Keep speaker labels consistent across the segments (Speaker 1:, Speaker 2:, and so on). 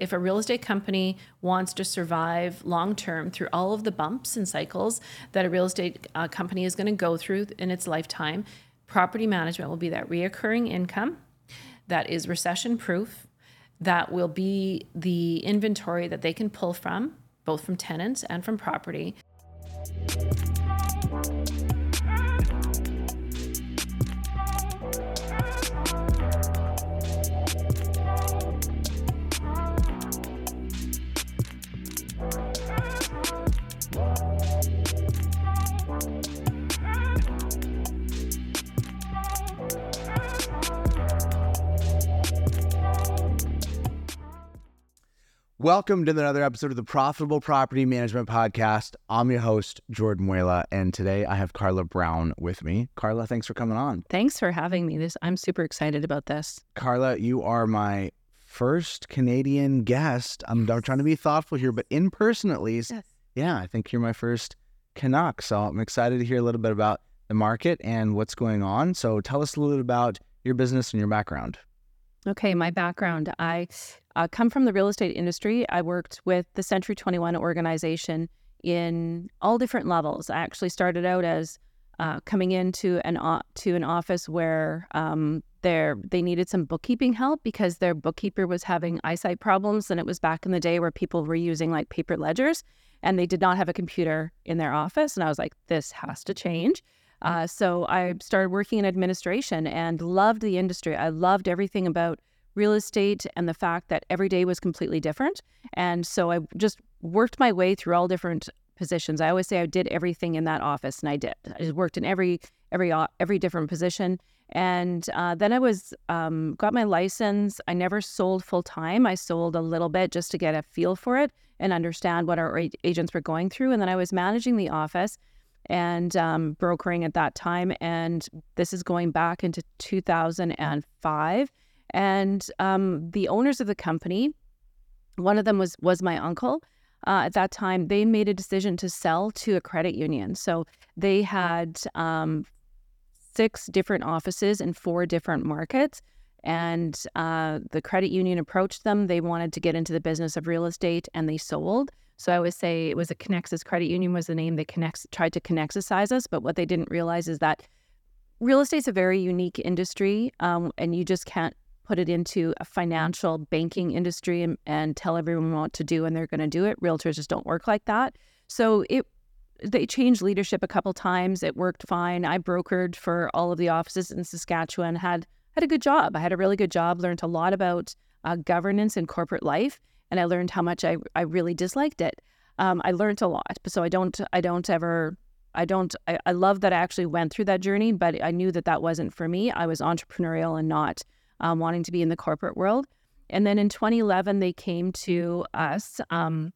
Speaker 1: if a real estate company wants to survive long term through all of the bumps and cycles that a real estate uh, company is going to go through in its lifetime, property management will be that reoccurring income that is recession proof, that will be the inventory that they can pull from, both from tenants and from property.
Speaker 2: Welcome to another episode of the Profitable Property Management Podcast. I'm your host, Jordan Muela, and today I have Carla Browne with me. Carla, thanks for coming on.
Speaker 1: Thanks for having me. This I'm super excited about this.
Speaker 2: Carla, you are my first Canadian guest. I'm, I'm trying to be thoughtful here, but in person at least. Yes. Yeah, I think you're my first Canuck. So I'm excited to hear a little bit about the market and what's going on. So tell us a little bit about your business and your background.
Speaker 1: Okay, my background. I uh, come from the real estate industry. I worked with the Century 21 organization in all different levels. I actually started out as uh, coming into an o- to an office where um, they they needed some bookkeeping help because their bookkeeper was having eyesight problems, and it was back in the day where people were using like paper ledgers, and they did not have a computer in their office. And I was like, this has to change. Uh, so I started working in administration and loved the industry. I loved everything about real estate and the fact that every day was completely different. And so I just worked my way through all different positions. I always say I did everything in that office, and I did. I worked in every every every different position. And uh, then I was um, got my license. I never sold full time. I sold a little bit just to get a feel for it and understand what our agents were going through. And then I was managing the office and um, brokering at that time. And this is going back into 2005. And um, the owners of the company, one of them was was my uncle. Uh, at that time, they made a decision to sell to a credit union. So they had um, six different offices in four different markets. And uh, the credit union approached them. They wanted to get into the business of real estate, and they sold. So I always say it was a Conexus Credit Union was the name they connects tried to Connexisize us, but what they didn't realize is that real estate is a very unique industry, um, and you just can't put it into a financial banking industry and, and tell everyone what to do and they're going to do it. Realtors just don't work like that. So it they changed leadership a couple times. It worked fine. I brokered for all of the offices in Saskatchewan. had had a good job. I had a really good job. Learned a lot about uh, governance and corporate life and I learned how much I, I really disliked it. Um, I learned a lot, so I don't I don't ever I don't I, I love that I actually went through that journey, but I knew that that wasn't for me. I was entrepreneurial and not um, wanting to be in the corporate world. And then in 2011, they came to us um,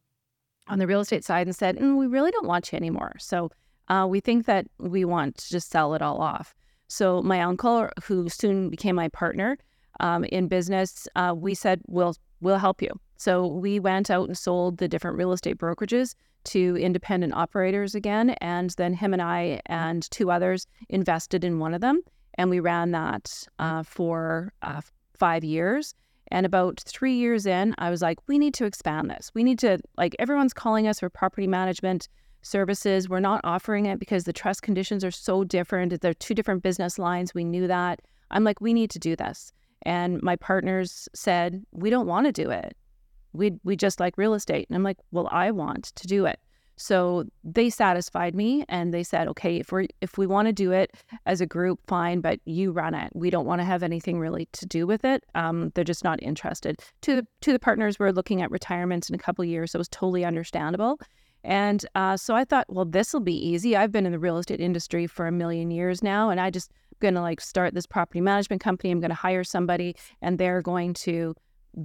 Speaker 1: on the real estate side and said, mm, "We really don't want you anymore. So uh, we think that we want to just sell it all off." So my uncle, who soon became my partner um, in business, uh, we said, "We'll we'll help you." So we went out and sold the different real estate brokerages to independent operators again. And then him and I and two others invested in one of them. And we ran that uh, for uh, five years. And about three years in, I was like, we need to expand this. We need to, like, everyone's calling us for property management services. We're not offering it because the trust conditions are so different. They're two different business lines. We knew that. I'm like, we need to do this. And my partners said, we don't want to do it we we just like real estate and i'm like well i want to do it so they satisfied me and they said okay if we if we want to do it as a group fine but you run it. We don't want to have anything really to do with it. Um, they're just not interested. To the to the partners we're looking at retirements in a couple years so it was totally understandable. And uh, so i thought well this will be easy. I've been in the real estate industry for a million years now and i just going to like start this property management company. I'm going to hire somebody and they're going to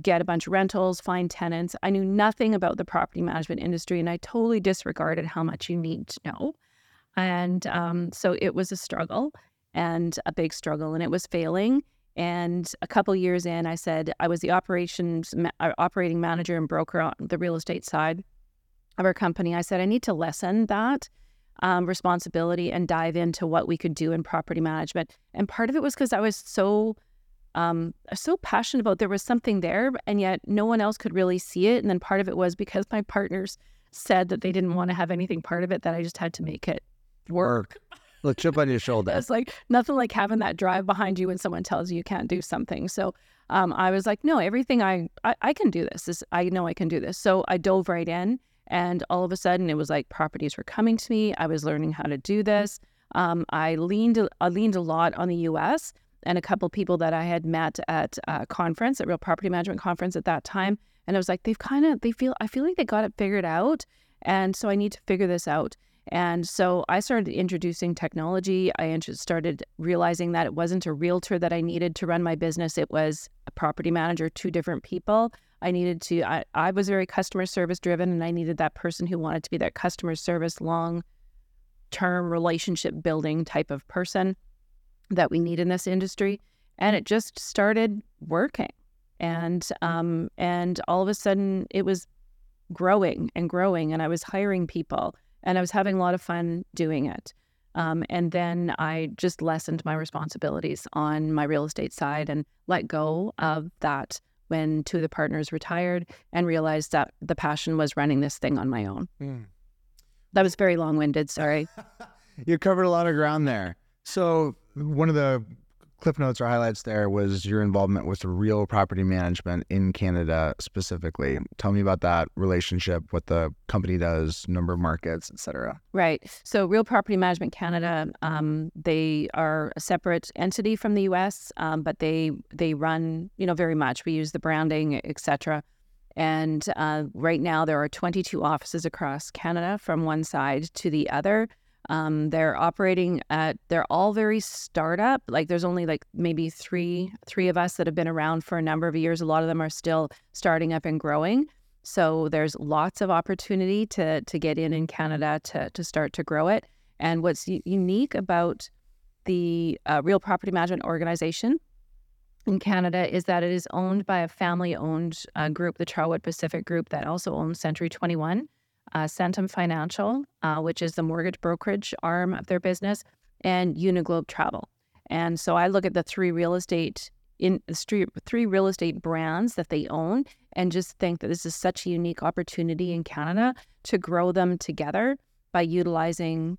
Speaker 1: get a bunch of rentals, find tenants. I knew nothing about the property management industry and I totally disregarded how much you need to know. And um, so it was a struggle and a big struggle, and it was failing. And a couple years in, I said I was the operations uh, operating manager and broker on the real estate side of our company. I said I need to lessen that um, responsibility and dive into what we could do in property management. And part of it was because I was so um, so passionate about. There was something there, and yet no one else could really see it. And then part of it was because my partners said that they didn't want to have anything part of it, that I just had to make it work.
Speaker 2: Look, chip on your shoulder.
Speaker 1: It's like nothing like having that drive behind you when someone tells you you can't do something. So um, I was like, no, everything I, I, I can do this. this. I know I can do this. So I dove right in, and all of a sudden it was like properties were coming to me. I was learning how to do this. Um, I leaned I leaned a lot on the U.S. and a couple people that I had met at a conference, at Real Property Management Conference at that time, and I was like, they've kind of they feel I feel like they got it figured out, and so I need to figure this out. And so I started introducing technology. I started realizing that it wasn't a realtor that I needed to run my business. It was a property manager, two different people. I needed to, I, I was very customer service driven and I needed that person who wanted to be that customer service, long term relationship building type of person that we need in this industry. And it just started working. And, um, and all of a sudden it was growing and growing and I was hiring people and I was having a lot of fun doing it. Um, and then I just lessened my responsibilities on my real estate side and let go of that when two of the partners retired and realized that the passion was running this thing on my own. Mm. That was very long winded. Sorry.
Speaker 2: you covered a lot of ground there. So, one of the clip notes or highlights there was your involvement with real property management in Canada specifically. Tell me about that relationship, what the company does, number of markets, etc.
Speaker 1: Right. So, Real Property Management Canada, um, they are a separate entity from the U.S., um, but they they run, you know, very much. We use the branding, etc. And uh, right now, there are 22 offices across Canada from one side to the other. Um, they're operating at they're all very startup. Like there's only like maybe three three of us that have been around for a number of years. A lot of them are still starting up and growing. So there's lots of opportunity to to get in in Canada to to start to grow it. And what's u- unique about the uh, Real Property Management Organization in Canada is that it is owned by a family-owned uh, group, the Charlwood Pacific Group, that also owns Century 21 uh, Centum Financial, uh, which is the mortgage brokerage arm of their business, and Uniglobe Travel. And so I look at the three real estate in three, three real estate brands that they own and just think that this is such a unique opportunity in Canada to grow them together by utilizing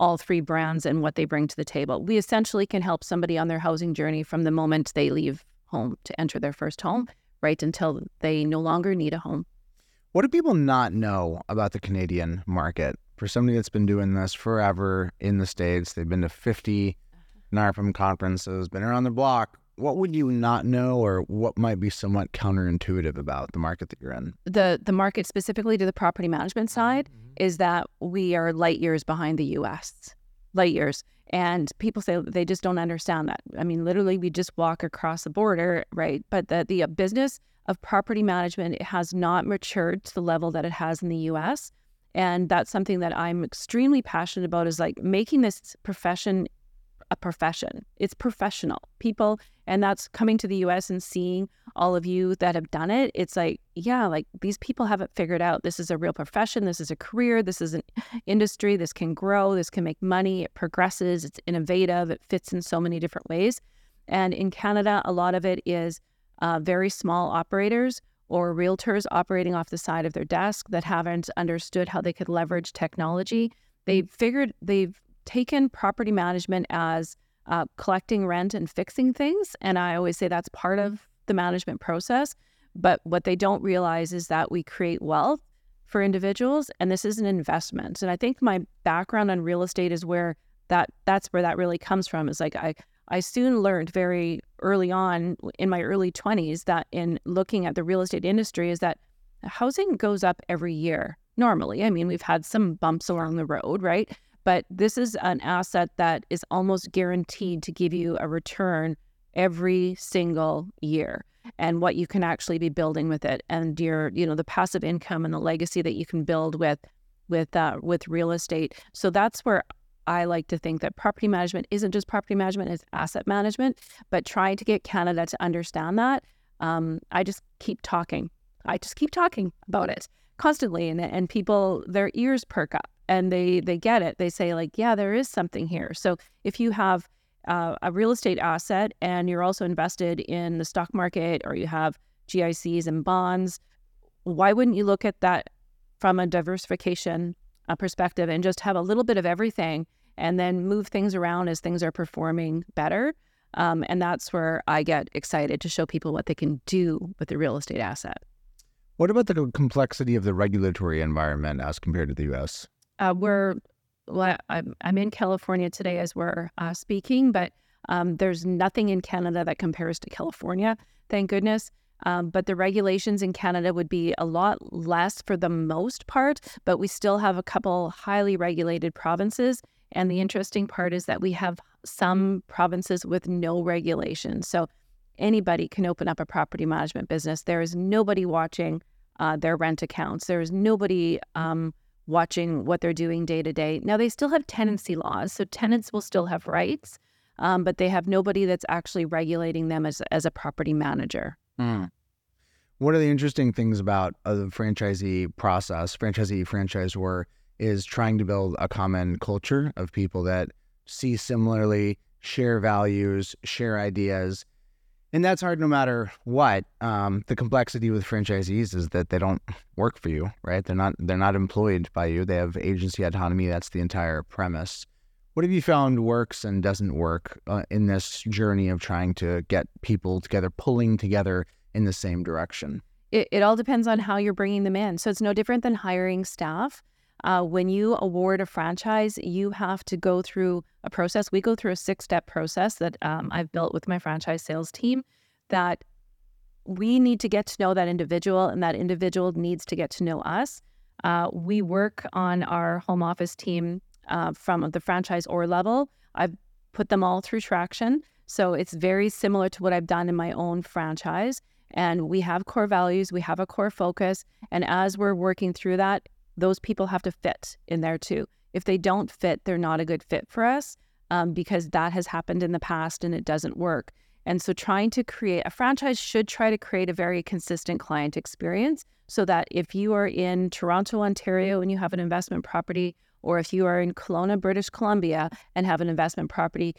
Speaker 1: all three brands and what they bring to the table. We essentially can help somebody on their housing journey from the moment they leave home to enter their first home right until they no longer need a home.
Speaker 2: What do people not know about the Canadian market? For somebody that's been doing this forever in the States, they've been to 50 NARPM conferences, been around the block. What would you not know, or what might be somewhat counterintuitive about the market that you're in?
Speaker 1: The the market specifically to the property management side mm-hmm. is that we are light years behind the U.S. Light years, and people say they just don't understand that. I mean, literally, we just walk across the border, right? But the the business of property management it has not matured to the level that it has in the US. And that's something that I'm extremely passionate about is like making this profession a profession. It's professional people. And that's coming to the US and seeing all of you that have done it. It's like, yeah, like these people have it figured out. This is a real profession. This is a career. This is an industry. This can grow. This can make money. It progresses. It's innovative. It fits in so many different ways. And in Canada, a lot of it is uh, very small operators or realtors operating off the side of their desk that haven't understood how they could leverage technology. They've figured they've taken property management as uh, collecting rent and fixing things. And I always say that's part of the management process. But what they don't realize is that we create wealth for individuals and this is an investment. And I think my background on real estate is where that that's where that really comes from is like I I soon learned very early on in my early 20s that in looking at the real estate industry is that housing goes up every year normally. I mean, we've had some bumps along the road, right? But this is an asset that is almost guaranteed to give you a return every single year and what you can actually be building with it and your you know the passive income and the legacy that you can build with with uh, with real estate so that's where I like to think that property management isn't just property management, it's asset management. But trying to get Canada to understand that, um, I just keep talking. I just keep talking about it constantly, and and people their ears perk up and they they get it. They say like, yeah, there is something here. So if you have uh, a real estate asset and you're also invested in the stock market or you have GICs and bonds, why wouldn't you look at that from a diversification uh, perspective and just have a little bit of everything and then move things around as things are performing better? Um, and that's where I get excited to show people what they can do with the real estate asset.
Speaker 2: What about the complexity of the regulatory environment as compared to the US?
Speaker 1: Uh, we're, well, I'm, I'm in California today as we're uh, speaking, but um, there's nothing in Canada that compares to California, thank goodness. Um, but the regulations in Canada would be a lot less for the most part, but we still have a couple highly regulated provinces. And the interesting part is that we have some provinces with no regulation. So anybody can open up a property management business. There is nobody watching uh, their rent accounts. There is nobody um, watching what they're doing day to day. Now, they still have tenancy laws, so tenants will still have rights, um, but they have nobody that's actually regulating them as, as a property manager.
Speaker 2: Mm. One of the interesting things about uh, the franchisee process, franchisee franchisor, is trying to build a common culture of people that see similarly, share values, share ideas. And that's hard no matter what. Um, the complexity with franchisees is that they don't work for you, right? They're not they're not employed by you. They have agency autonomy. That's the entire premise. What have you found works and doesn't work uh, in this journey of trying to get people together, pulling together in the same direction?
Speaker 1: It, it all depends on how you're bringing them in. So it's no different than hiring staff. Uh, when you award a franchise, you have to go through a process. We go through a six step process that um, I've built with my franchise sales team that we need to get to know that individual, and that individual needs to get to know us. Uh, we work on our home office team uh, from the franchise or level. I've put them all through traction. So it's very similar to what I've done in my own franchise. And we have core values, we have a core focus. And as we're working through that, those people have to fit in there too. If they don't fit, they're not a good fit for us um, because that has happened in the past and it doesn't work. And so, trying to create a franchise should try to create a very consistent client experience so that if you are in Toronto, Ontario, and you have an investment property, or if you are in Kelowna, British Columbia, and have an investment property,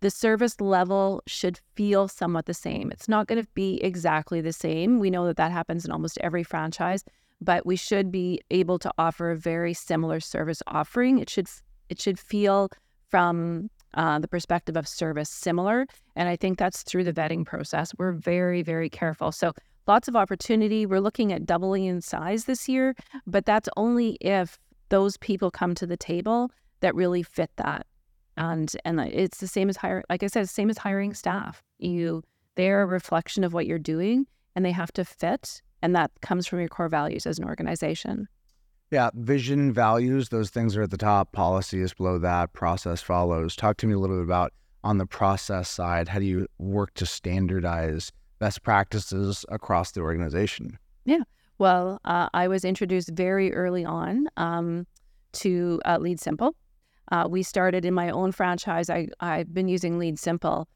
Speaker 1: the service level should feel somewhat the same. It's not going to be exactly the same. We know that that happens in almost every franchise, but we should be able to offer a very similar service offering. It should it should feel from uh, the perspective of service similar, and I think that's through the vetting process. We're very very careful. So lots of opportunity. We're looking at doubling in size this year, but that's only if those people come to the table that really fit that and and it's the same as hiring. like i said same as hiring staff you they're a reflection of what you're doing and they have to fit and that comes from your core values as an organization
Speaker 2: yeah vision values those things are at the top policy is below that process follows talk to me a little bit about on the process side how do you work to standardize best practices across the organization
Speaker 1: yeah well uh, i was introduced very early on um, to uh, lead simple uh, we started in my own franchise. I, I've been using Lead Simple.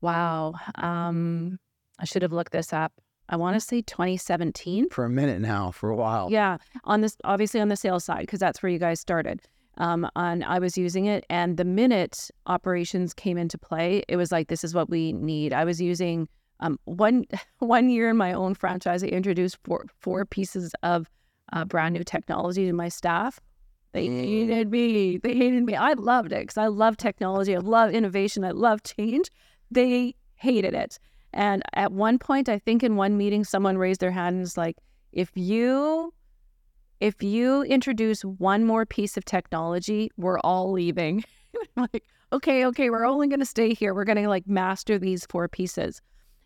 Speaker 1: Wow. Um, I should have looked this up. I want to say 2017.
Speaker 2: For a minute now, for a while.
Speaker 1: Yeah. On this, obviously on the sales side, because that's where you guys started. Um, and I was using it. And the minute operations came into play, it was like, this is what we need. I was using um, one one year in my own franchise, I introduced four, four pieces of uh, brand new technology to my staff. They hated me. They hated me. I loved it because I love technology. I love innovation. I love change. They hated it. And at one point, I think in one meeting, someone raised their hand and was like, if you if you introduce one more piece of technology, we're all leaving. like, okay, okay, we're only going to stay here. We're going to like master these four pieces.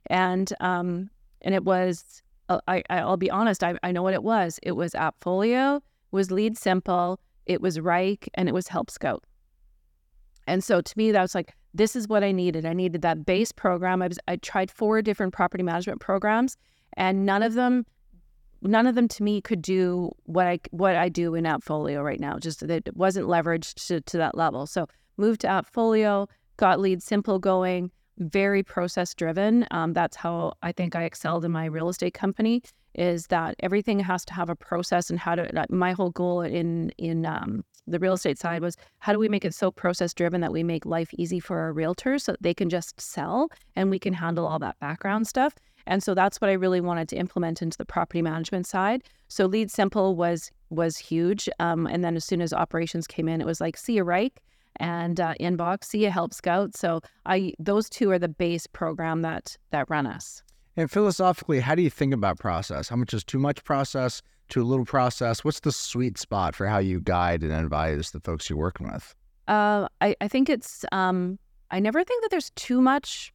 Speaker 1: And um and it was uh, I I'll be honest, I I know what it was. It was Appfolio, was Lead Simple, it was Reich, and it was Help Scout. And so to me, that was like, this is what I needed. I needed that base program. I was I tried four different property management programs, and none of them, none of them to me could do what I what I do in Appfolio right now. Just it wasn't leveraged to, to that level. So moved to Appfolio, got Lead Simple going. very process driven. Um, that's how I think I excelled in my real estate company. Is that everything has to have a process and how to. My whole goal in in um, the real estate side was how do we make it so process driven that we make life easy for our realtors so they can just sell and we can handle all that background stuff. And so that's what I really wanted to implement into the property management side. So Lead Simple was was huge. Um, and then as soon as operations came in, it was like see you right and uh, inbox see you help scout so i those two are the base program that that run us
Speaker 2: and philosophically how do you think about process? How much is too much process too little process? What's the sweet spot for how you guide and advise the folks you're working with?
Speaker 1: Uh, I, I think it's um, i never think that there's too much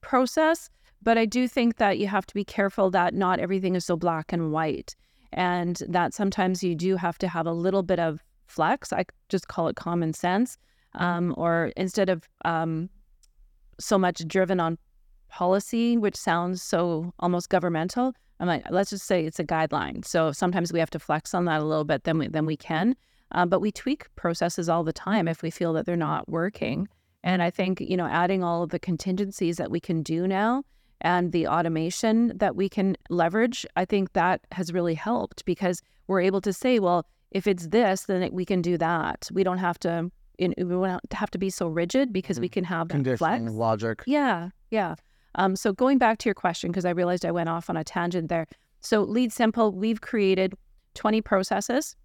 Speaker 1: process but i do think that you have to be careful that not everything is so black and white and that sometimes you do have to have a little bit of flex i just call it common sense um, or instead of um, so much driven on policy, which sounds so almost governmental. I'm like, let's just say it's a guideline. So sometimes we have to flex on that a little bit, then we then we can. Um, but we tweak processes all the time if we feel that they're not working. And I think you know, adding all of the contingencies that we can do now and the automation that we can leverage, I think that has really helped because we're able to say, well, if it's this, then we can do that. We don't have to in, we won't have to be so rigid because we mm-hmm. can have that flex.
Speaker 2: logic.
Speaker 1: Yeah, yeah. Um, so going back to your question, because I realized I went off on a tangent there. So Lead Simple, we've created 20 processes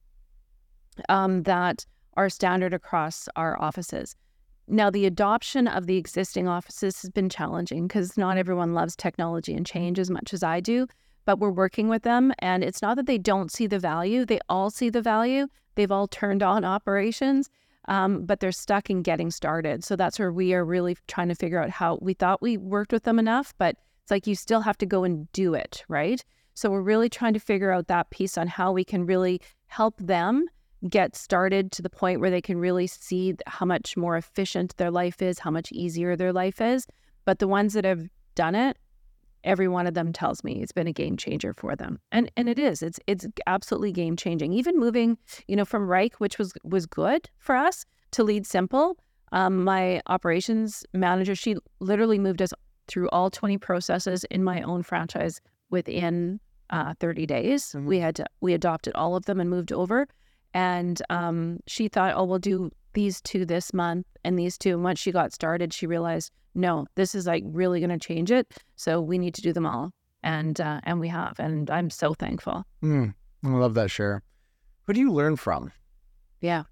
Speaker 1: um, that are standard across our offices. Now, the adoption of the existing offices has been challenging because not everyone loves technology and change as much as I do, but we're working with them. And it's not that they don't see the value, they all see the value. They've all turned on operations um, but they're stuck in getting started. So that's where we are really trying to figure out how we thought we worked with them enough, but it's like you still have to go and do it, right? So we're really trying to figure out that piece on how we can really help them get started to the point where they can really see how much more efficient their life is, how much easier their life is. But the ones that have done it, every one of them tells me it's been a game changer for them. And and it is. It's it's absolutely game changing. Even moving you know from reich which was was good for us to lead simple um, my operations manager she literally moved us through all 20 processes in my own franchise within uh, 30 days. Mm-hmm. we had to, we adopted all of them and moved over. And um, she thought oh we'll do these two this month and these two. And once she got started she realized no, this is like really going to change it. So we need to do them all. And uh, and we have. And I'm so thankful.
Speaker 2: Mm, I love that share. Who do you learn from?
Speaker 1: Yeah.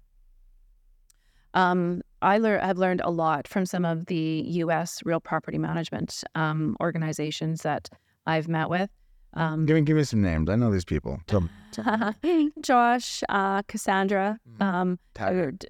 Speaker 1: Um, I lear- have learned a lot from some of the U.S. real property management um, organizations that I've met with.
Speaker 2: Um, give, me, give me some names. I know these people.
Speaker 1: Josh, uh, Cassandra, mm-hmm. um,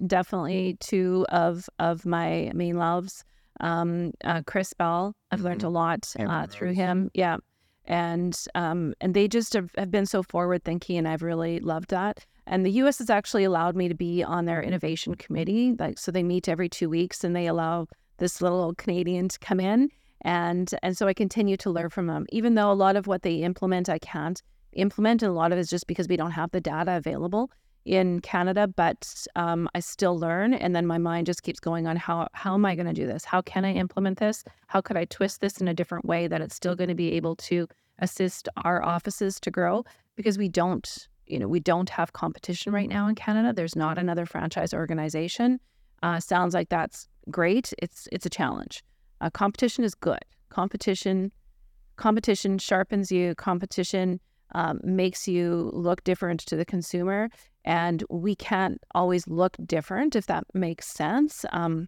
Speaker 1: definitely two of of my main loves um, uh, Chris Bell. I've learned mm-hmm. a lot uh, through him. Yeah. And um, and they just have, have been so forward thinking, and I've really loved that. And the U.S. has actually allowed me to be on their innovation committee. Like, so they meet every two weeks, and they allow this little old Canadian to come in, and and so I continue to learn from them. Even though a lot of what they implement, I can't implement, and a lot of it is just because we don't have the data available in Canada, but um, I still learn. And then my mind just keeps going on how how am I going to do this? How can I implement this? How could I twist this in a different way that it's still going to be able to assist our offices to grow? Because we don't, you know, we don't have competition right now in Canada. There's not another franchise organization. Uh, sounds like that's great. It's it's a challenge. Uh, competition is good. Competition competition sharpens you. Competition um, makes you look different to the consumer and we can't always look different if that makes sense. Um,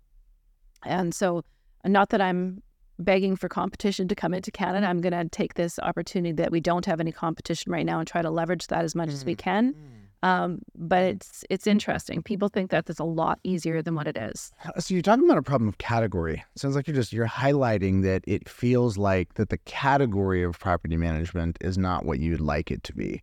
Speaker 1: and so, not that I'm begging for competition to come into Canada. I'm going to take this opportunity that we don't have any competition right now and try to leverage that as much mm. as we mm, can. Mm. Um, but it's it's interesting. People think that it's a lot easier than what it is.
Speaker 2: So you're talking about a problem of category. It sounds like you're just you're highlighting that it feels like that the category of property management is not what you'd like it to be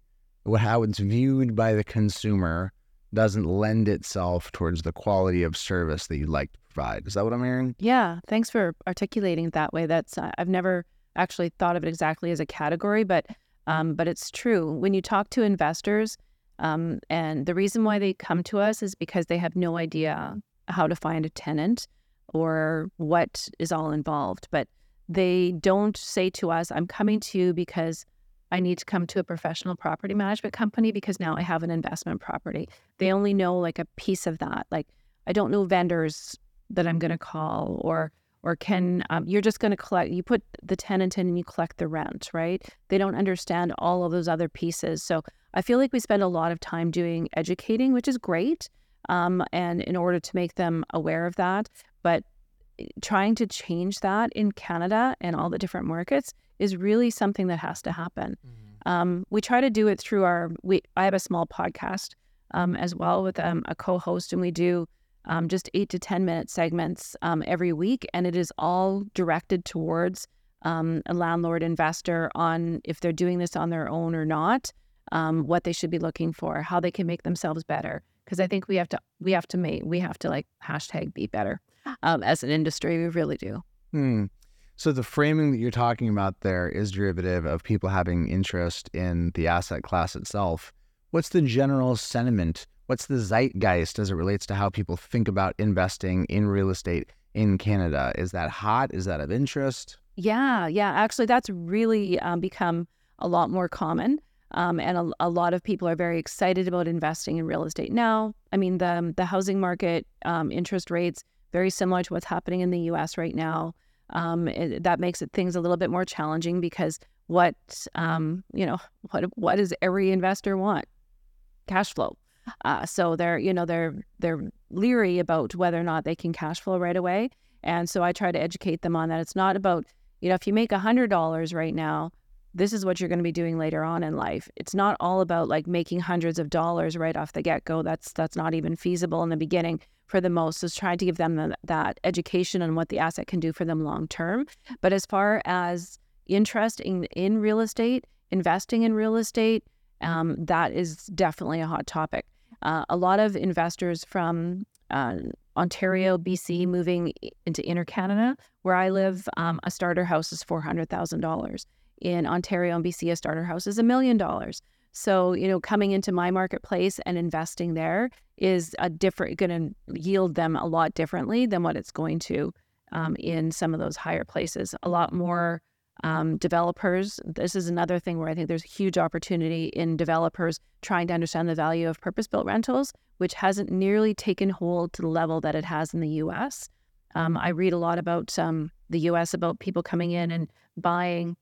Speaker 2: how it's viewed by the consumer doesn't lend itself towards the quality of service that you'd like to provide. Is that what I'm hearing?
Speaker 1: Yeah. Thanks for articulating it that way. That's uh, I've never actually thought of it exactly as a category, but um, but it's true. When you talk to investors, um, and the reason why they come to us is because they have no idea how to find a tenant. or what is all involved. But they don't say to us, I'm coming to you because I need to come to a professional property management company because now I have an investment property. They only know like a piece of that. Like I don't know vendors that I'm going to call or or can um, you're just going to collect you put the tenant in and you collect the rent right they don't understand all of those other pieces so i feel like we spend a lot of time doing educating which is great um, and in order to make them aware of that but eh, trying to change that in canada and all the different markets is really something that has to happen mm-hmm. um, we try to do it through our we i have a small podcast um, as well with um, a co-host and we do um, just eight to 10 minute segments um, every week. And it is all directed towards um, a landlord investor on if they're doing this on their own or not, um, what they should be looking for, how they can make themselves better. Because I think we have to, we have to make, we have to like hashtag be better um, as an industry. We really do.
Speaker 2: Hmm. So the framing that you're talking about there is derivative of people having interest in the asset class itself. What's the general sentiment what's the zeitgeist as it relates to how people think about investing in real estate in Canada? Is that hot? Is that of interest?
Speaker 1: Yeah, yeah. Actually, that's really um, become a lot more common. Um, and a, a, lot of people are very excited about investing in real estate now. I mean, the the housing market um, interest rates very similar to what's happening in the U.S. right now. Um, it, that makes it things a little bit more challenging because what um, you know what what does every investor want? Cash flow. Uh, so they're, you know, they're they're leery about whether or not they can cash flow right away. And so I try to educate them on that. It's not about, you know, if you make a hundred dollars right now, this is what you're going to be doing later on in life. It's not all about like making hundreds of dollars right off the get go. That's that's not even feasible in the beginning for the most. Is trying to give them the, that education on what the asset can do for them long term. But as far as interest in, in real estate, investing in real estate, um, that is definitely a hot topic. Uh, a lot of investors from uh, Ontario, BC, moving into inner Canada, where I live, um, a starter house is four hundred thousand dollars. In Ontario and BC, a starter house is a million dollars. So you know, coming into my marketplace and investing there is a different, going to yield them a lot differently than what it's going to um, in some of those higher places. A lot more um, developers. This is another thing where I think there's a huge opportunity in developers trying to understand the value of purpose built rentals, which hasn't nearly taken hold to the level that it has in the US. Um, I read a lot about um, the US about people coming in and buying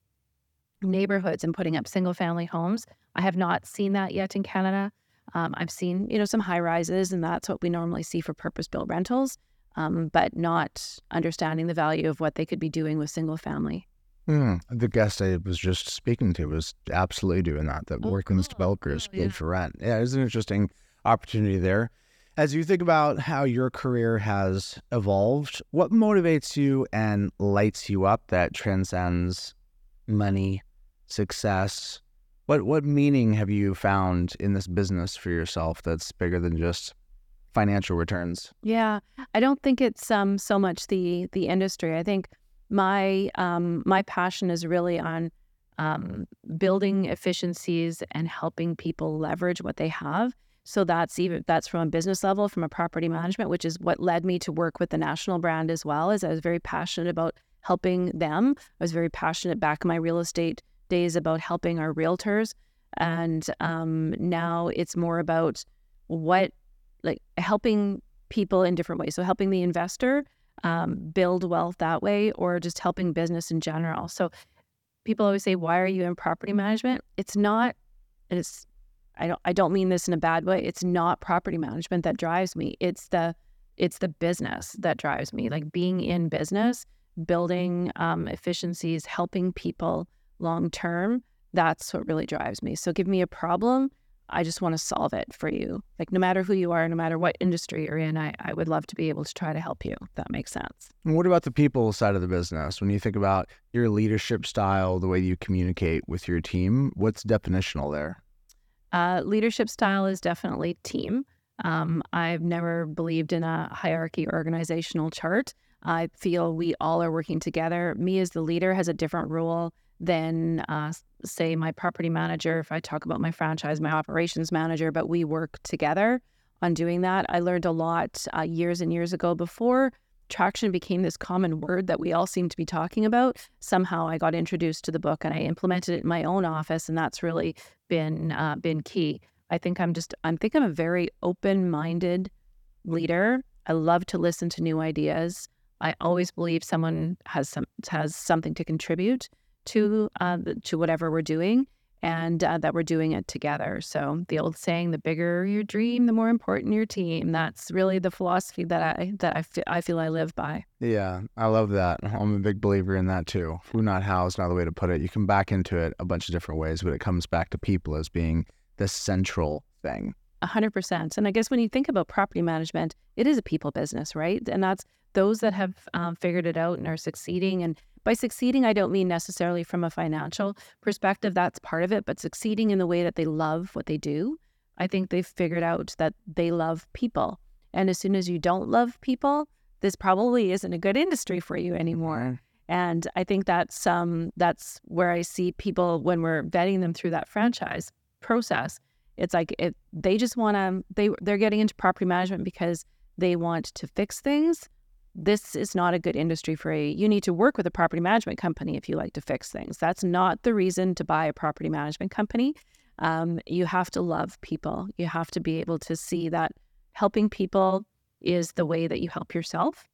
Speaker 1: neighborhoods and putting up single family homes. I have not seen that yet in Canada. Um, I've seen, you know, some high rises, and that's what we normally see for purpose built rentals, um, but not understanding the value of what they could be doing with single family.
Speaker 2: Mm, the guest I was just speaking to was absolutely doing that. That oh, working with developers oh, yeah. for rent. Yeah, it's an interesting opportunity there. As you think about how your career has evolved, what motivates you and lights you up that transcends money, success? What what meaning have you found in this business for yourself that's bigger than just financial returns?
Speaker 1: Yeah, I don't think it's um so much the the industry. I think my um, my passion is really on um, building efficiencies and helping people leverage what they have. So that's even that's from a business level, from a property management, which is what led me to work with the national brand as well. As I was very passionate about helping them. I was very passionate back in my real estate days about helping our realtors, and um, now it's more about what like helping people in different ways. So helping the investor um, build wealth that way or just helping business in general. So people always say, why are you in property management? It's not, it's, I don't, I don't mean this in a bad way. It's not property management that drives me. It's the, it's the business that drives me. Like being in business, building um, efficiencies, helping people long term. That's what really drives me. So give me a problem I just want to solve it for you. Like, no matter who you are, no matter what industry you're in, I, I would love to be able to try to help you. that makes sense.
Speaker 2: And what about the people side of the business? When you think about your leadership style, the way you communicate with your team, what's definitional there?
Speaker 1: Uh, leadership style is definitely team. Um, I've never believed in a hierarchy organizational chart. I feel we all are working together. Me as the leader has a different role than, uh, say, my property manager. If I talk about my franchise, my operations manager, but we work together on doing that. I learned a lot uh, years and years ago before traction became this common word that we all seem to be talking about, somehow I got introduced to the book and I implemented it in my own office, and that's really been uh, been key. I think I'm just I think I'm a very open minded leader. I love to listen to new ideas. I always believe someone has some has something to contribute to uh, to whatever we're doing, and uh, that we're doing it together. So the old saying, "The bigger your dream, the more important your team." That's really the philosophy that I that I, I feel I live by.
Speaker 2: Yeah, I love that. I'm a big believer in that too. Who not how is another way to put it. You can back into it a bunch of different ways, but it comes back to people as being the central thing.
Speaker 1: A hundred percent. And I guess when you think about property management, it is a people business, right? And that's those that have um, figured it out and are succeeding. And by succeeding, I don't mean necessarily from a financial perspective, that's part of it, but succeeding in the way that they love what they do. I think they've figured out that they love people. And as soon as you don't love people, this probably isn't a good industry for you anymore. Mm-hmm. And I think that's um, that's where I see people when we're vetting them through that franchise process. It's like it, they just want to they they're getting into property management because they want to fix things. This is not a good industry for a you need to work with a property management company if you like to fix things. That's not the reason to buy a property management company. Um, you have to love people. You have to be able to see that helping people is the way that you help yourself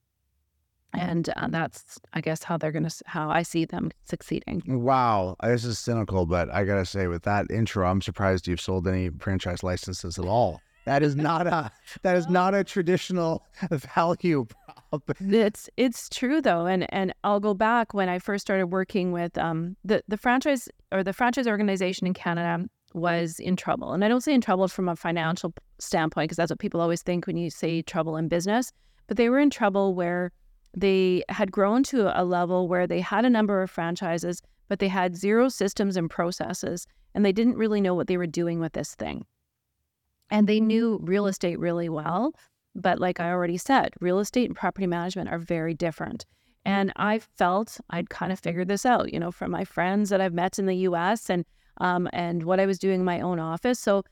Speaker 1: and uh, that's i guess how they're gonna how i see them succeeding.
Speaker 2: Wow this is cynical but i gotta say with that intro i'm surprised you've sold any franchise licenses at all. That is not a that is not a traditional value prop.
Speaker 1: It's it's true though, and and I'll go back when I first started working with um the the franchise or the franchise organization in Canada was in trouble, and I don't say in trouble from a financial standpoint because that's what people always think when you say trouble in business, but they were in trouble where they had grown to a level where they had a number of franchises, but they had zero systems and processes, and they didn't really know what they were doing with this thing. And they knew real estate really well, but like I already said, real estate and property management are very different. And I felt I'd kind of figured this out, you know, from my friends that I've met in the US and um, and what I was doing in my own office. So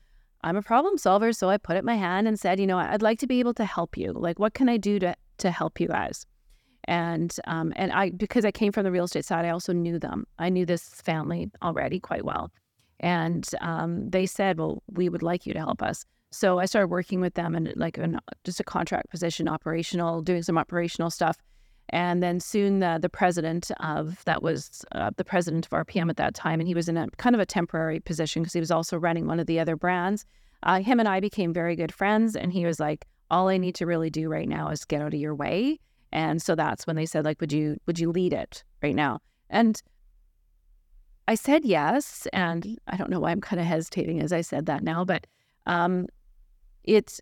Speaker 1: I'm a problem solver. So I put up my hand and said, you know, I'd like to be able to help you. Like, what can I do to to help you guys? And um, and I because I came from the real estate side, I also knew them. I knew this family already quite well. And um, they said, well, we would like you to help us. So I started working with them and like an, just a contract position, operational, doing some operational stuff. And then soon the, the president of that was uh, the president of RPM at that time, and he was in a kind of a temporary position because he was also running one of the other brands. Uh, him and I became very good friends, and he was like, "All I need to really do right now is get out of your way." And so that's when they said, "Like, would you would you lead it right now?" And I said yes, and I don't know why I'm kind of hesitating as I said that now, but um, it's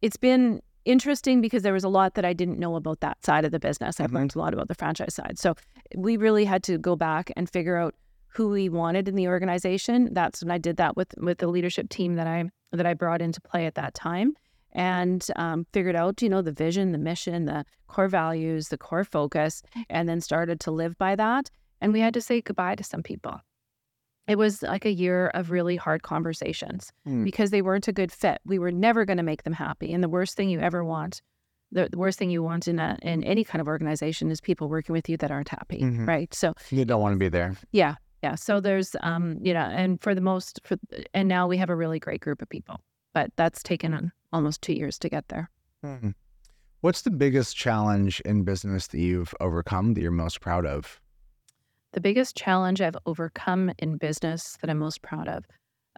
Speaker 1: it's been interesting because there was a lot that I didn't know about that side of the business. I've mm-hmm. learned a lot about the franchise side. So we really had to go back and figure out who we wanted in the organization. That's when I did that with with the leadership team that I that I brought into play at that time, and um, figured out you know the vision, the mission, the core values, the core focus, and then started to live by that. And we had to say goodbye to some people it was like a year of really hard conversations mm. because they weren't a good fit. We were never going to make them happy. And the worst thing you ever want, the, the, worst thing you want in a, in any kind of organization is people working with you that aren't happy, mm-hmm. right? So
Speaker 2: you don't want to be there.
Speaker 1: Yeah, yeah. So there's, um, you know, and for the most, for and now we have a really great group of people, but that's taken almost two years to get there.
Speaker 2: Mm. What's the biggest challenge in business that you've overcome that you're most proud of?
Speaker 1: the biggest challenge I've overcome in business that I'm most proud of.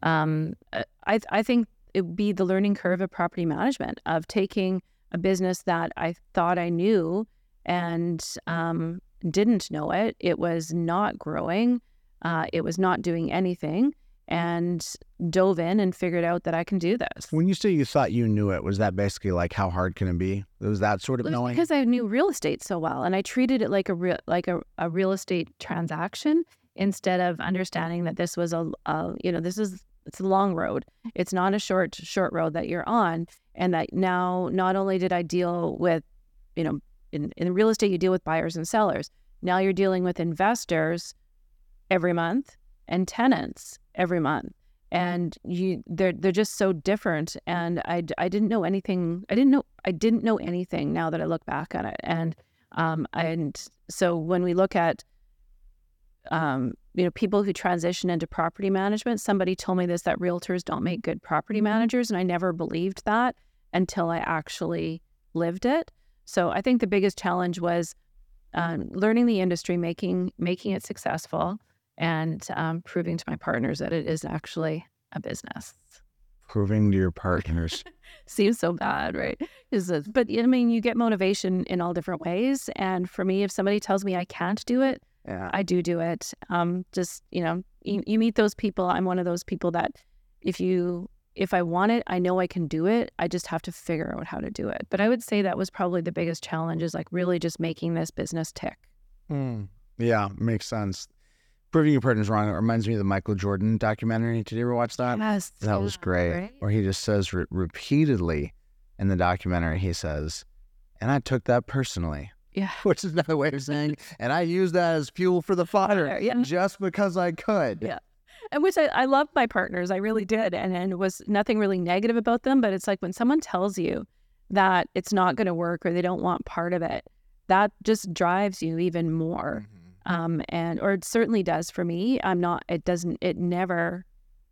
Speaker 1: Um, uh, I, I think it would be the learning curve of property management, of taking a business that I thought I knew and um, didn't know it. It was not growing, uh, it was not doing anything and dove in and figured out that I can do this.
Speaker 2: When you say you thought you knew it, was that basically like how hard can it be? It was that sort of knowing?
Speaker 1: Because I knew real estate so well, and I treated it like a real like a, a real estate transaction instead of understanding that this was a, a you know this is it's a long road. It's not a short short road that you're on, and that now not only did I deal with you know in in real estate you deal with buyers and sellers. Now you're dealing with investors every month and tenants every month. and you they're they're just so different. And I, I didn't know anything i didn't know i didn't know anything now that i look back on it. And um and so when we look at um you know people who transition into property management somebody told me this that realtors don't make good property mm-hmm. managers. And i never believed that until i actually lived it. So i think the biggest challenge was um, learning the industry making making it successful and um, proving to my partners that it is actually a business.
Speaker 2: Proving to your partners.
Speaker 1: Seems so bad, right? Is it, but I mean, you get motivation in all different ways. And for me, if somebody tells me I can't do it, yeah. I do do it. Um, just you know, you, you meet those people. I'm one of those people that if you if I want it, I know I can do it. I just have to figure out how to do it. But I would say that was probably the biggest challenge is like really just making this business tick.
Speaker 2: Mm. Yeah, makes sense. Proving Your Partner's Wrong. It reminds me of the Michael Jordan documentary. Did you ever watch that?
Speaker 1: Yes.
Speaker 2: That was great. Right? Where he just says re- repeatedly in the documentary, he says, and I took that personally.
Speaker 1: Yeah.
Speaker 2: Which is another way of saying, and I used that as fuel for the fire yeah. just because I could.
Speaker 1: Yeah. And which I, I love my partners. I really did. And, and it was nothing really negative about them. But it's like when someone tells you that it's not going to work or they don't want part of it, that just drives you even more. Mm-hmm um, and or it certainly does for me. I'm not. It doesn't. It never.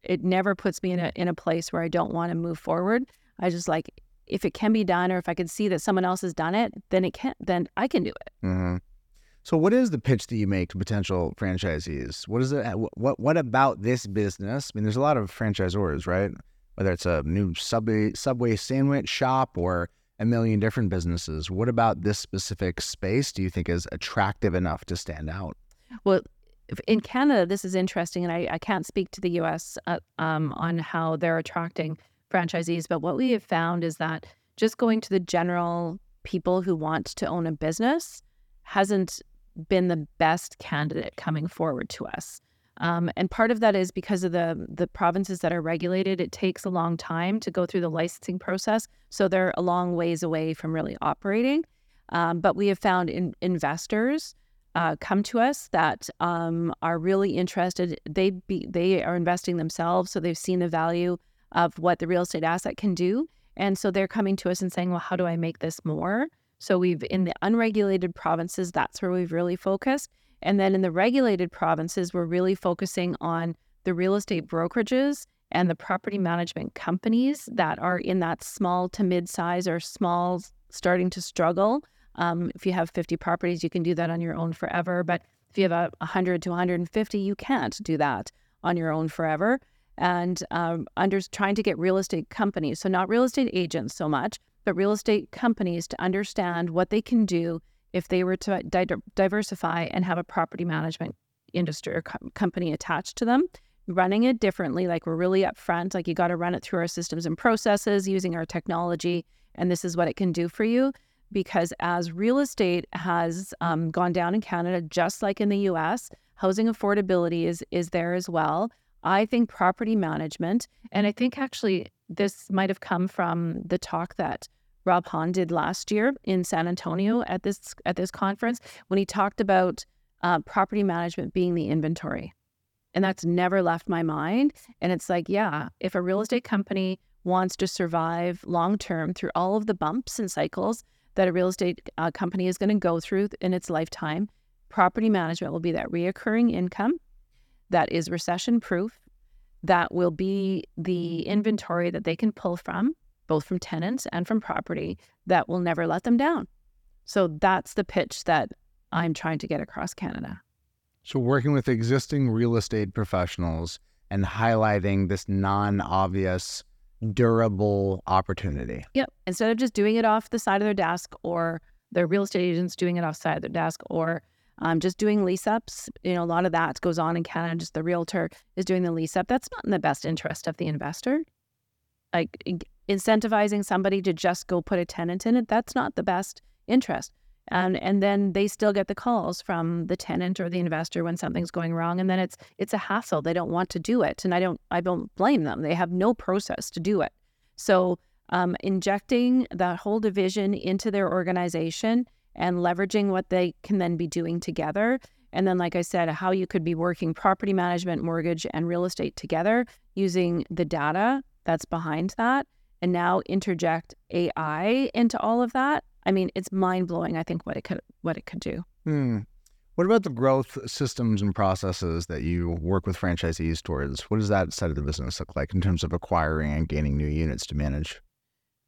Speaker 1: It never puts me in a in a place where I don't want to move forward. I just like if it can be done, or if I can see that someone else has done it, then it can. Then I can do it.
Speaker 2: Mm-hmm. So, what is the pitch that you make to potential franchisees? What is it? What what about this business? I mean, there's a lot of franchisors, right? Whether it's a new subway subway sandwich shop or a million different businesses. What about this specific space do you think is attractive enough to stand out?
Speaker 1: Well, in Canada, this is interesting, and I, I can't speak to the US uh, um, on how they're attracting franchisees, but what we have found is that just going to the general people who want to own a business hasn't been the best candidate coming forward to us. Um, and part of that is because of the the provinces that are regulated. It takes a long time to go through the licensing process, so they're a long ways away from really operating. Um, but we have found in, investors uh, come to us that um, are really interested. They be, they are investing themselves, so they've seen the value of what the real estate asset can do, and so they're coming to us and saying, "Well, how do I make this more?" So we've in the unregulated provinces, that's where we've really focused. And then in the regulated provinces, we're really focusing on the real estate brokerages and the property management companies that are in that small to mid size or small starting to struggle. Um, if you have 50 properties, you can do that on your own forever. But if you have a 100 to 150, you can't do that on your own forever. And um, under trying to get real estate companies, so not real estate agents so much, but real estate companies to understand what they can do if they were to di- diversify and have a property management industry or co- company attached to them, running it differently, like we're really upfront, like you got to run it through our systems and processes using our technology, and this is what it can do for you. Because as real estate has um, gone down in Canada, just like in the US, housing affordability is is there as well. I think property management, and I think actually this might have come from the talk that Rob Hahn did last year in San Antonio at this at this conference when he talked about uh, property management being the inventory, and that's never left my mind. And it's like, yeah, if a real estate company wants to survive long term through all of the bumps and cycles that a real estate uh, company is going to go through in its lifetime, property management will be that reoccurring income that is recession proof, that will be the inventory that they can pull from both from tenants and from property, that will never let them down. So that's the pitch that I'm trying to get across Canada.
Speaker 2: So, working with existing real estate professionals and highlighting this non obvious, durable opportunity.
Speaker 1: Yep. Instead of just doing it off the side of their desk or their real estate agents doing it off the side of their desk or um, just doing lease ups. You know, a lot of that goes on in Canada. Just the realtor is doing the lease up. That's not in the best interest of the investor. Like incentivizing somebody to just go put a tenant in it, that's not the best interest. And and then they still get the calls from the tenant or the investor when something's going wrong. And then it's it's a hassle. They don't want to do it. And I don't I don't blame them. They have no process to do it. So um, injecting that whole division into their organization and leveraging what they can then be doing together. And then, like I said, how you could be working property management, mortgage, and real estate together using the data that's behind that and now interject AI into all of that. I mean, it's mind blowing. I think what it could what it could do.
Speaker 2: Hmm. What about the growth systems and processes that you work with franchisees towards? What does that side of the business look like in terms of acquiring and gaining new units to manage?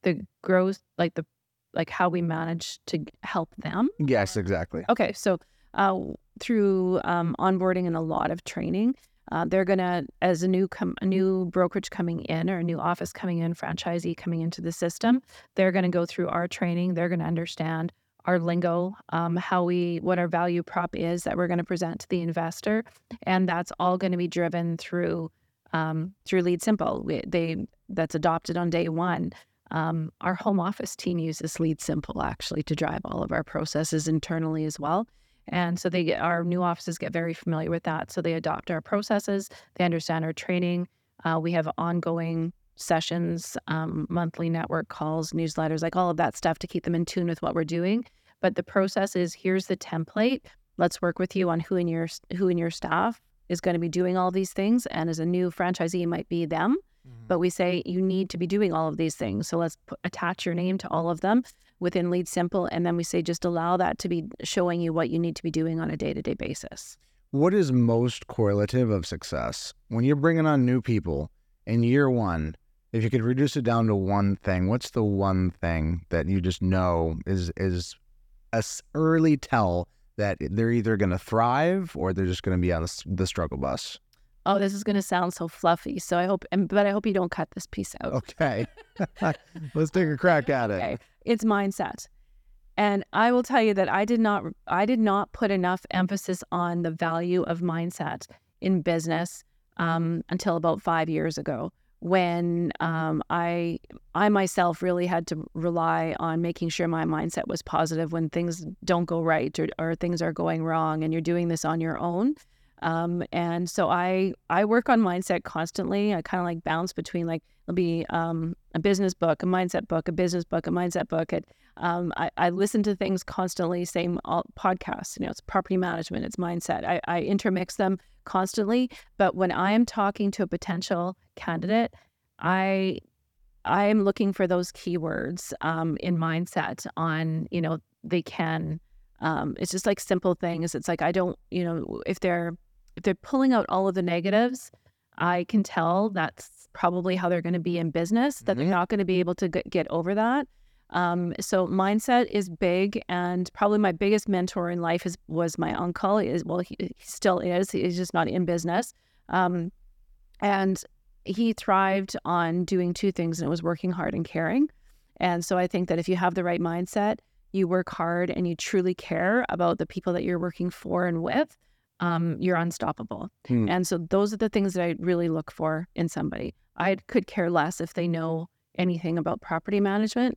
Speaker 1: The growth, like the like how we manage to help them.
Speaker 2: Yes, exactly.
Speaker 1: Okay, so uh, through um, onboarding and a lot of training, uh, they're gonna, as a new com- a new brokerage coming in or a new office coming in, franchisee coming into the system, they're gonna go through our training. They're gonna understand our lingo, um, how we, what our value prop is that we're going to present to the investor, and that's all going to be driven through um, through LeadSimple. We, they that's adopted on day one. Um, our home office team uses LeadSimple actually to drive all of our processes internally as well. And so they our new offices get very familiar with that. So they adopt our processes, they understand our training. Uh, we have ongoing sessions, um, monthly network calls, newsletters, like all of that stuff to keep them in tune with what we're doing. But the process is here's the template. Let's work with you on who in your who in your staff is going to be doing all these things. And as a new franchisee, might be them. Mm-hmm. But we say you need to be doing all of these things. So let's put, attach your name to all of them within LeadSimple. And then we say just allow that to be showing you what you need to be doing on a day to day basis.
Speaker 2: What is most correlative of success? When you're bringing on new people in year one, if you could reduce it down to one thing, what's the one thing that you just know is is a early tell that they're either going to thrive or they're just going to be on the struggle bus?
Speaker 1: Oh, this is going to sound so fluffy. So I hope, but I hope you don't cut this piece out.
Speaker 2: Okay, let's take a crack at it.
Speaker 1: Okay, it's mindset, and I will tell you that I did not, I did not put enough emphasis on the value of mindset in business um, until about five years ago when um, I I myself really had to rely on making sure my mindset was positive when things don't go right or, or things are going wrong and you're doing this on your own. Um, and so I I work on mindset constantly. I kind of like bounce between like it'll be um, a business book, a mindset book, a business book, a mindset book. And, um, I, I, listen to things constantly. Same all, podcasts. You know, it's property management, it's mindset. I, I intermix them constantly. But when I am talking to a potential candidate, I I am looking for those keywords um, in mindset on you know they can. Um, it's just like simple things. It's like I don't you know if they're if they're pulling out all of the negatives, I can tell that's probably how they're going to be in business. That they're mm-hmm. not going to be able to get over that. Um, so mindset is big, and probably my biggest mentor in life is was my uncle. Is well, he, he still is. He's just not in business. Um, and he thrived on doing two things, and it was working hard and caring. And so I think that if you have the right mindset, you work hard and you truly care about the people that you're working for and with, um, you're unstoppable. Hmm. And so those are the things that I really look for in somebody. I could care less if they know anything about property management.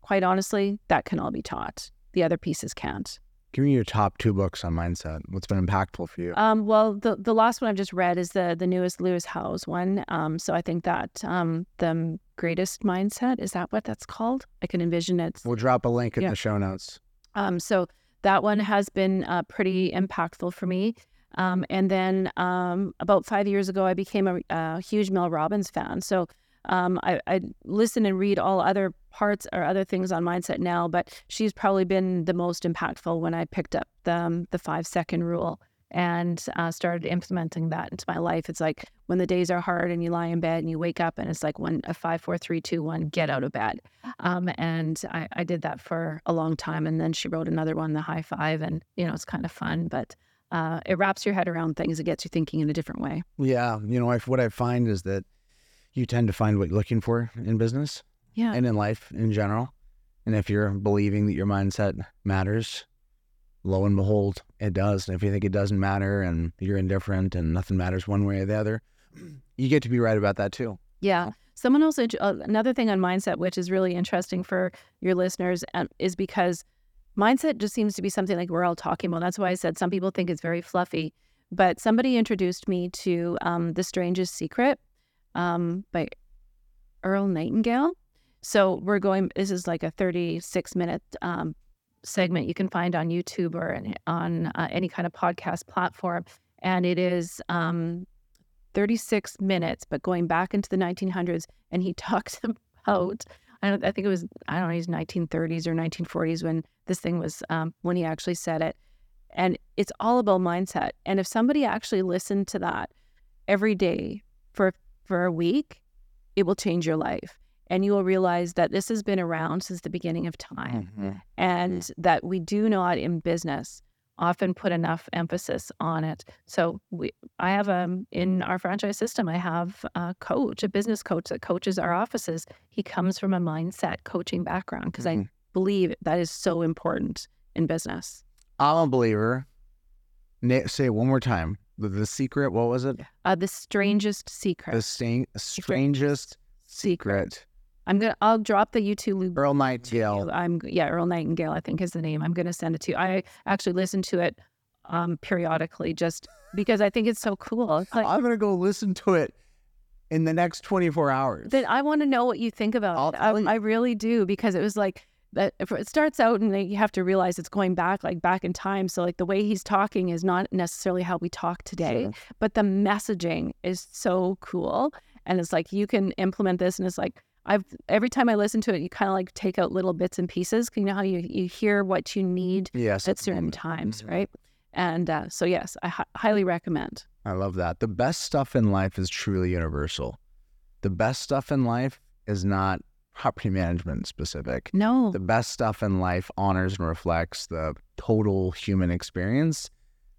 Speaker 1: Quite honestly, that can all be taught. The other pieces can't.
Speaker 2: Give me your top two books on mindset. What's been impactful for you?
Speaker 1: Um, well, the the last one I've just read is the the newest Lewis Howes one. Um, so I think that um, the greatest mindset is that what that's called? I can envision it.
Speaker 2: We'll drop a link in yeah. the show notes.
Speaker 1: Um, so that one has been uh, pretty impactful for me. Um, and then um, about five years ago, I became a, a huge Mel Robbins fan. So um, I, I, listen and read all other parts or other things on mindset now, but she's probably been the most impactful when I picked up the, um, the five second rule and uh, started implementing that into my life. It's like when the days are hard and you lie in bed and you wake up and it's like one a five, four, three, two, one, get out of bed. Um, and I, I did that for a long time. And then she wrote another one, the high five, and you know it's kind of fun, but. Uh, it wraps your head around things. It gets you thinking in a different way.
Speaker 2: Yeah, you know, I, what I find is that you tend to find what you're looking for in business
Speaker 1: yeah.
Speaker 2: and in life in general. And if you're believing that your mindset matters, lo and behold, it does. And if you think it doesn't matter and you're indifferent and nothing matters one way or the other, you get to be right about that too.
Speaker 1: Yeah. Someone else, uh, another thing on mindset, which is really interesting for your listeners, um, is because mindset just seems to be something like we're all talking about. That's why I said some people think it's very fluffy. But somebody introduced me to um, The Strangest Secret um, by Earl Nightingale. So we're going, this is like a 36 minute um, segment you can find on YouTube or on uh, any kind of podcast platform. And it is um, 36 minutes, but going back into the 1900s, and he talks about. I, don't, I think it was I don't know his 1930s or 1940s when this thing was um, when he actually said it, and it's all about mindset. And if somebody actually listened to that every day for for a week, it will change your life and you will realize that this has been around since the beginning of time mm-hmm. and that we do not in business often put enough emphasis on it. So we i have um in our franchise system i have a coach a business coach that coaches our offices. He comes from a mindset coaching background because mm-hmm. i believe that is so important in business.
Speaker 2: I'm a believer. Say it one more time. The, the secret what was it?
Speaker 1: Uh, the strangest secret.
Speaker 2: The st- strangest secret. secret
Speaker 1: I'm gonna. I'll drop the YouTube.
Speaker 2: Earl Nightingale.
Speaker 1: I'm yeah. Earl Nightingale. I think is the name. I'm gonna send it to you. I actually listen to it um, periodically just because I think it's so cool.
Speaker 2: like, I'm gonna go listen to it in the next 24 hours.
Speaker 1: Then I want to know what you think about it. I, I, really do because it was like that. If it starts out and you have to realize it's going back, like back in time. So like the way he's talking is not necessarily how we talk today, sure. but the messaging is so cool. And it's like you can implement this, and it's like I've every time I listen to it, you kind of like take out little bits and pieces. You know how you you hear what you need
Speaker 2: yes.
Speaker 1: at certain times, right? And uh, so yes, I h- highly recommend.
Speaker 2: I love that. The best stuff in life is truly universal. The best stuff in life is not property management specific.
Speaker 1: No.
Speaker 2: The best stuff in life honors and reflects the total human experience,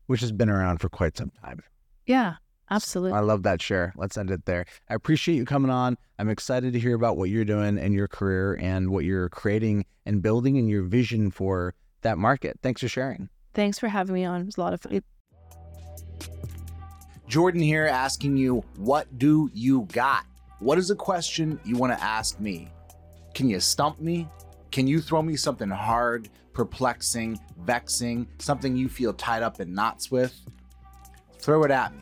Speaker 2: which has been around for quite some time.
Speaker 1: Yeah. Absolutely.
Speaker 2: I love that share. Let's end it there. I appreciate you coming on. I'm excited to hear about what you're doing in your career and what you're creating and building and your vision for that market. Thanks for sharing.
Speaker 1: Thanks for having me on. It was a lot of fun.
Speaker 3: Jordan here asking you, what do you got? What is a question you want to ask me? Can you stump me? Can you throw me something hard, perplexing, vexing, something you feel tied up in knots with? Throw it at me.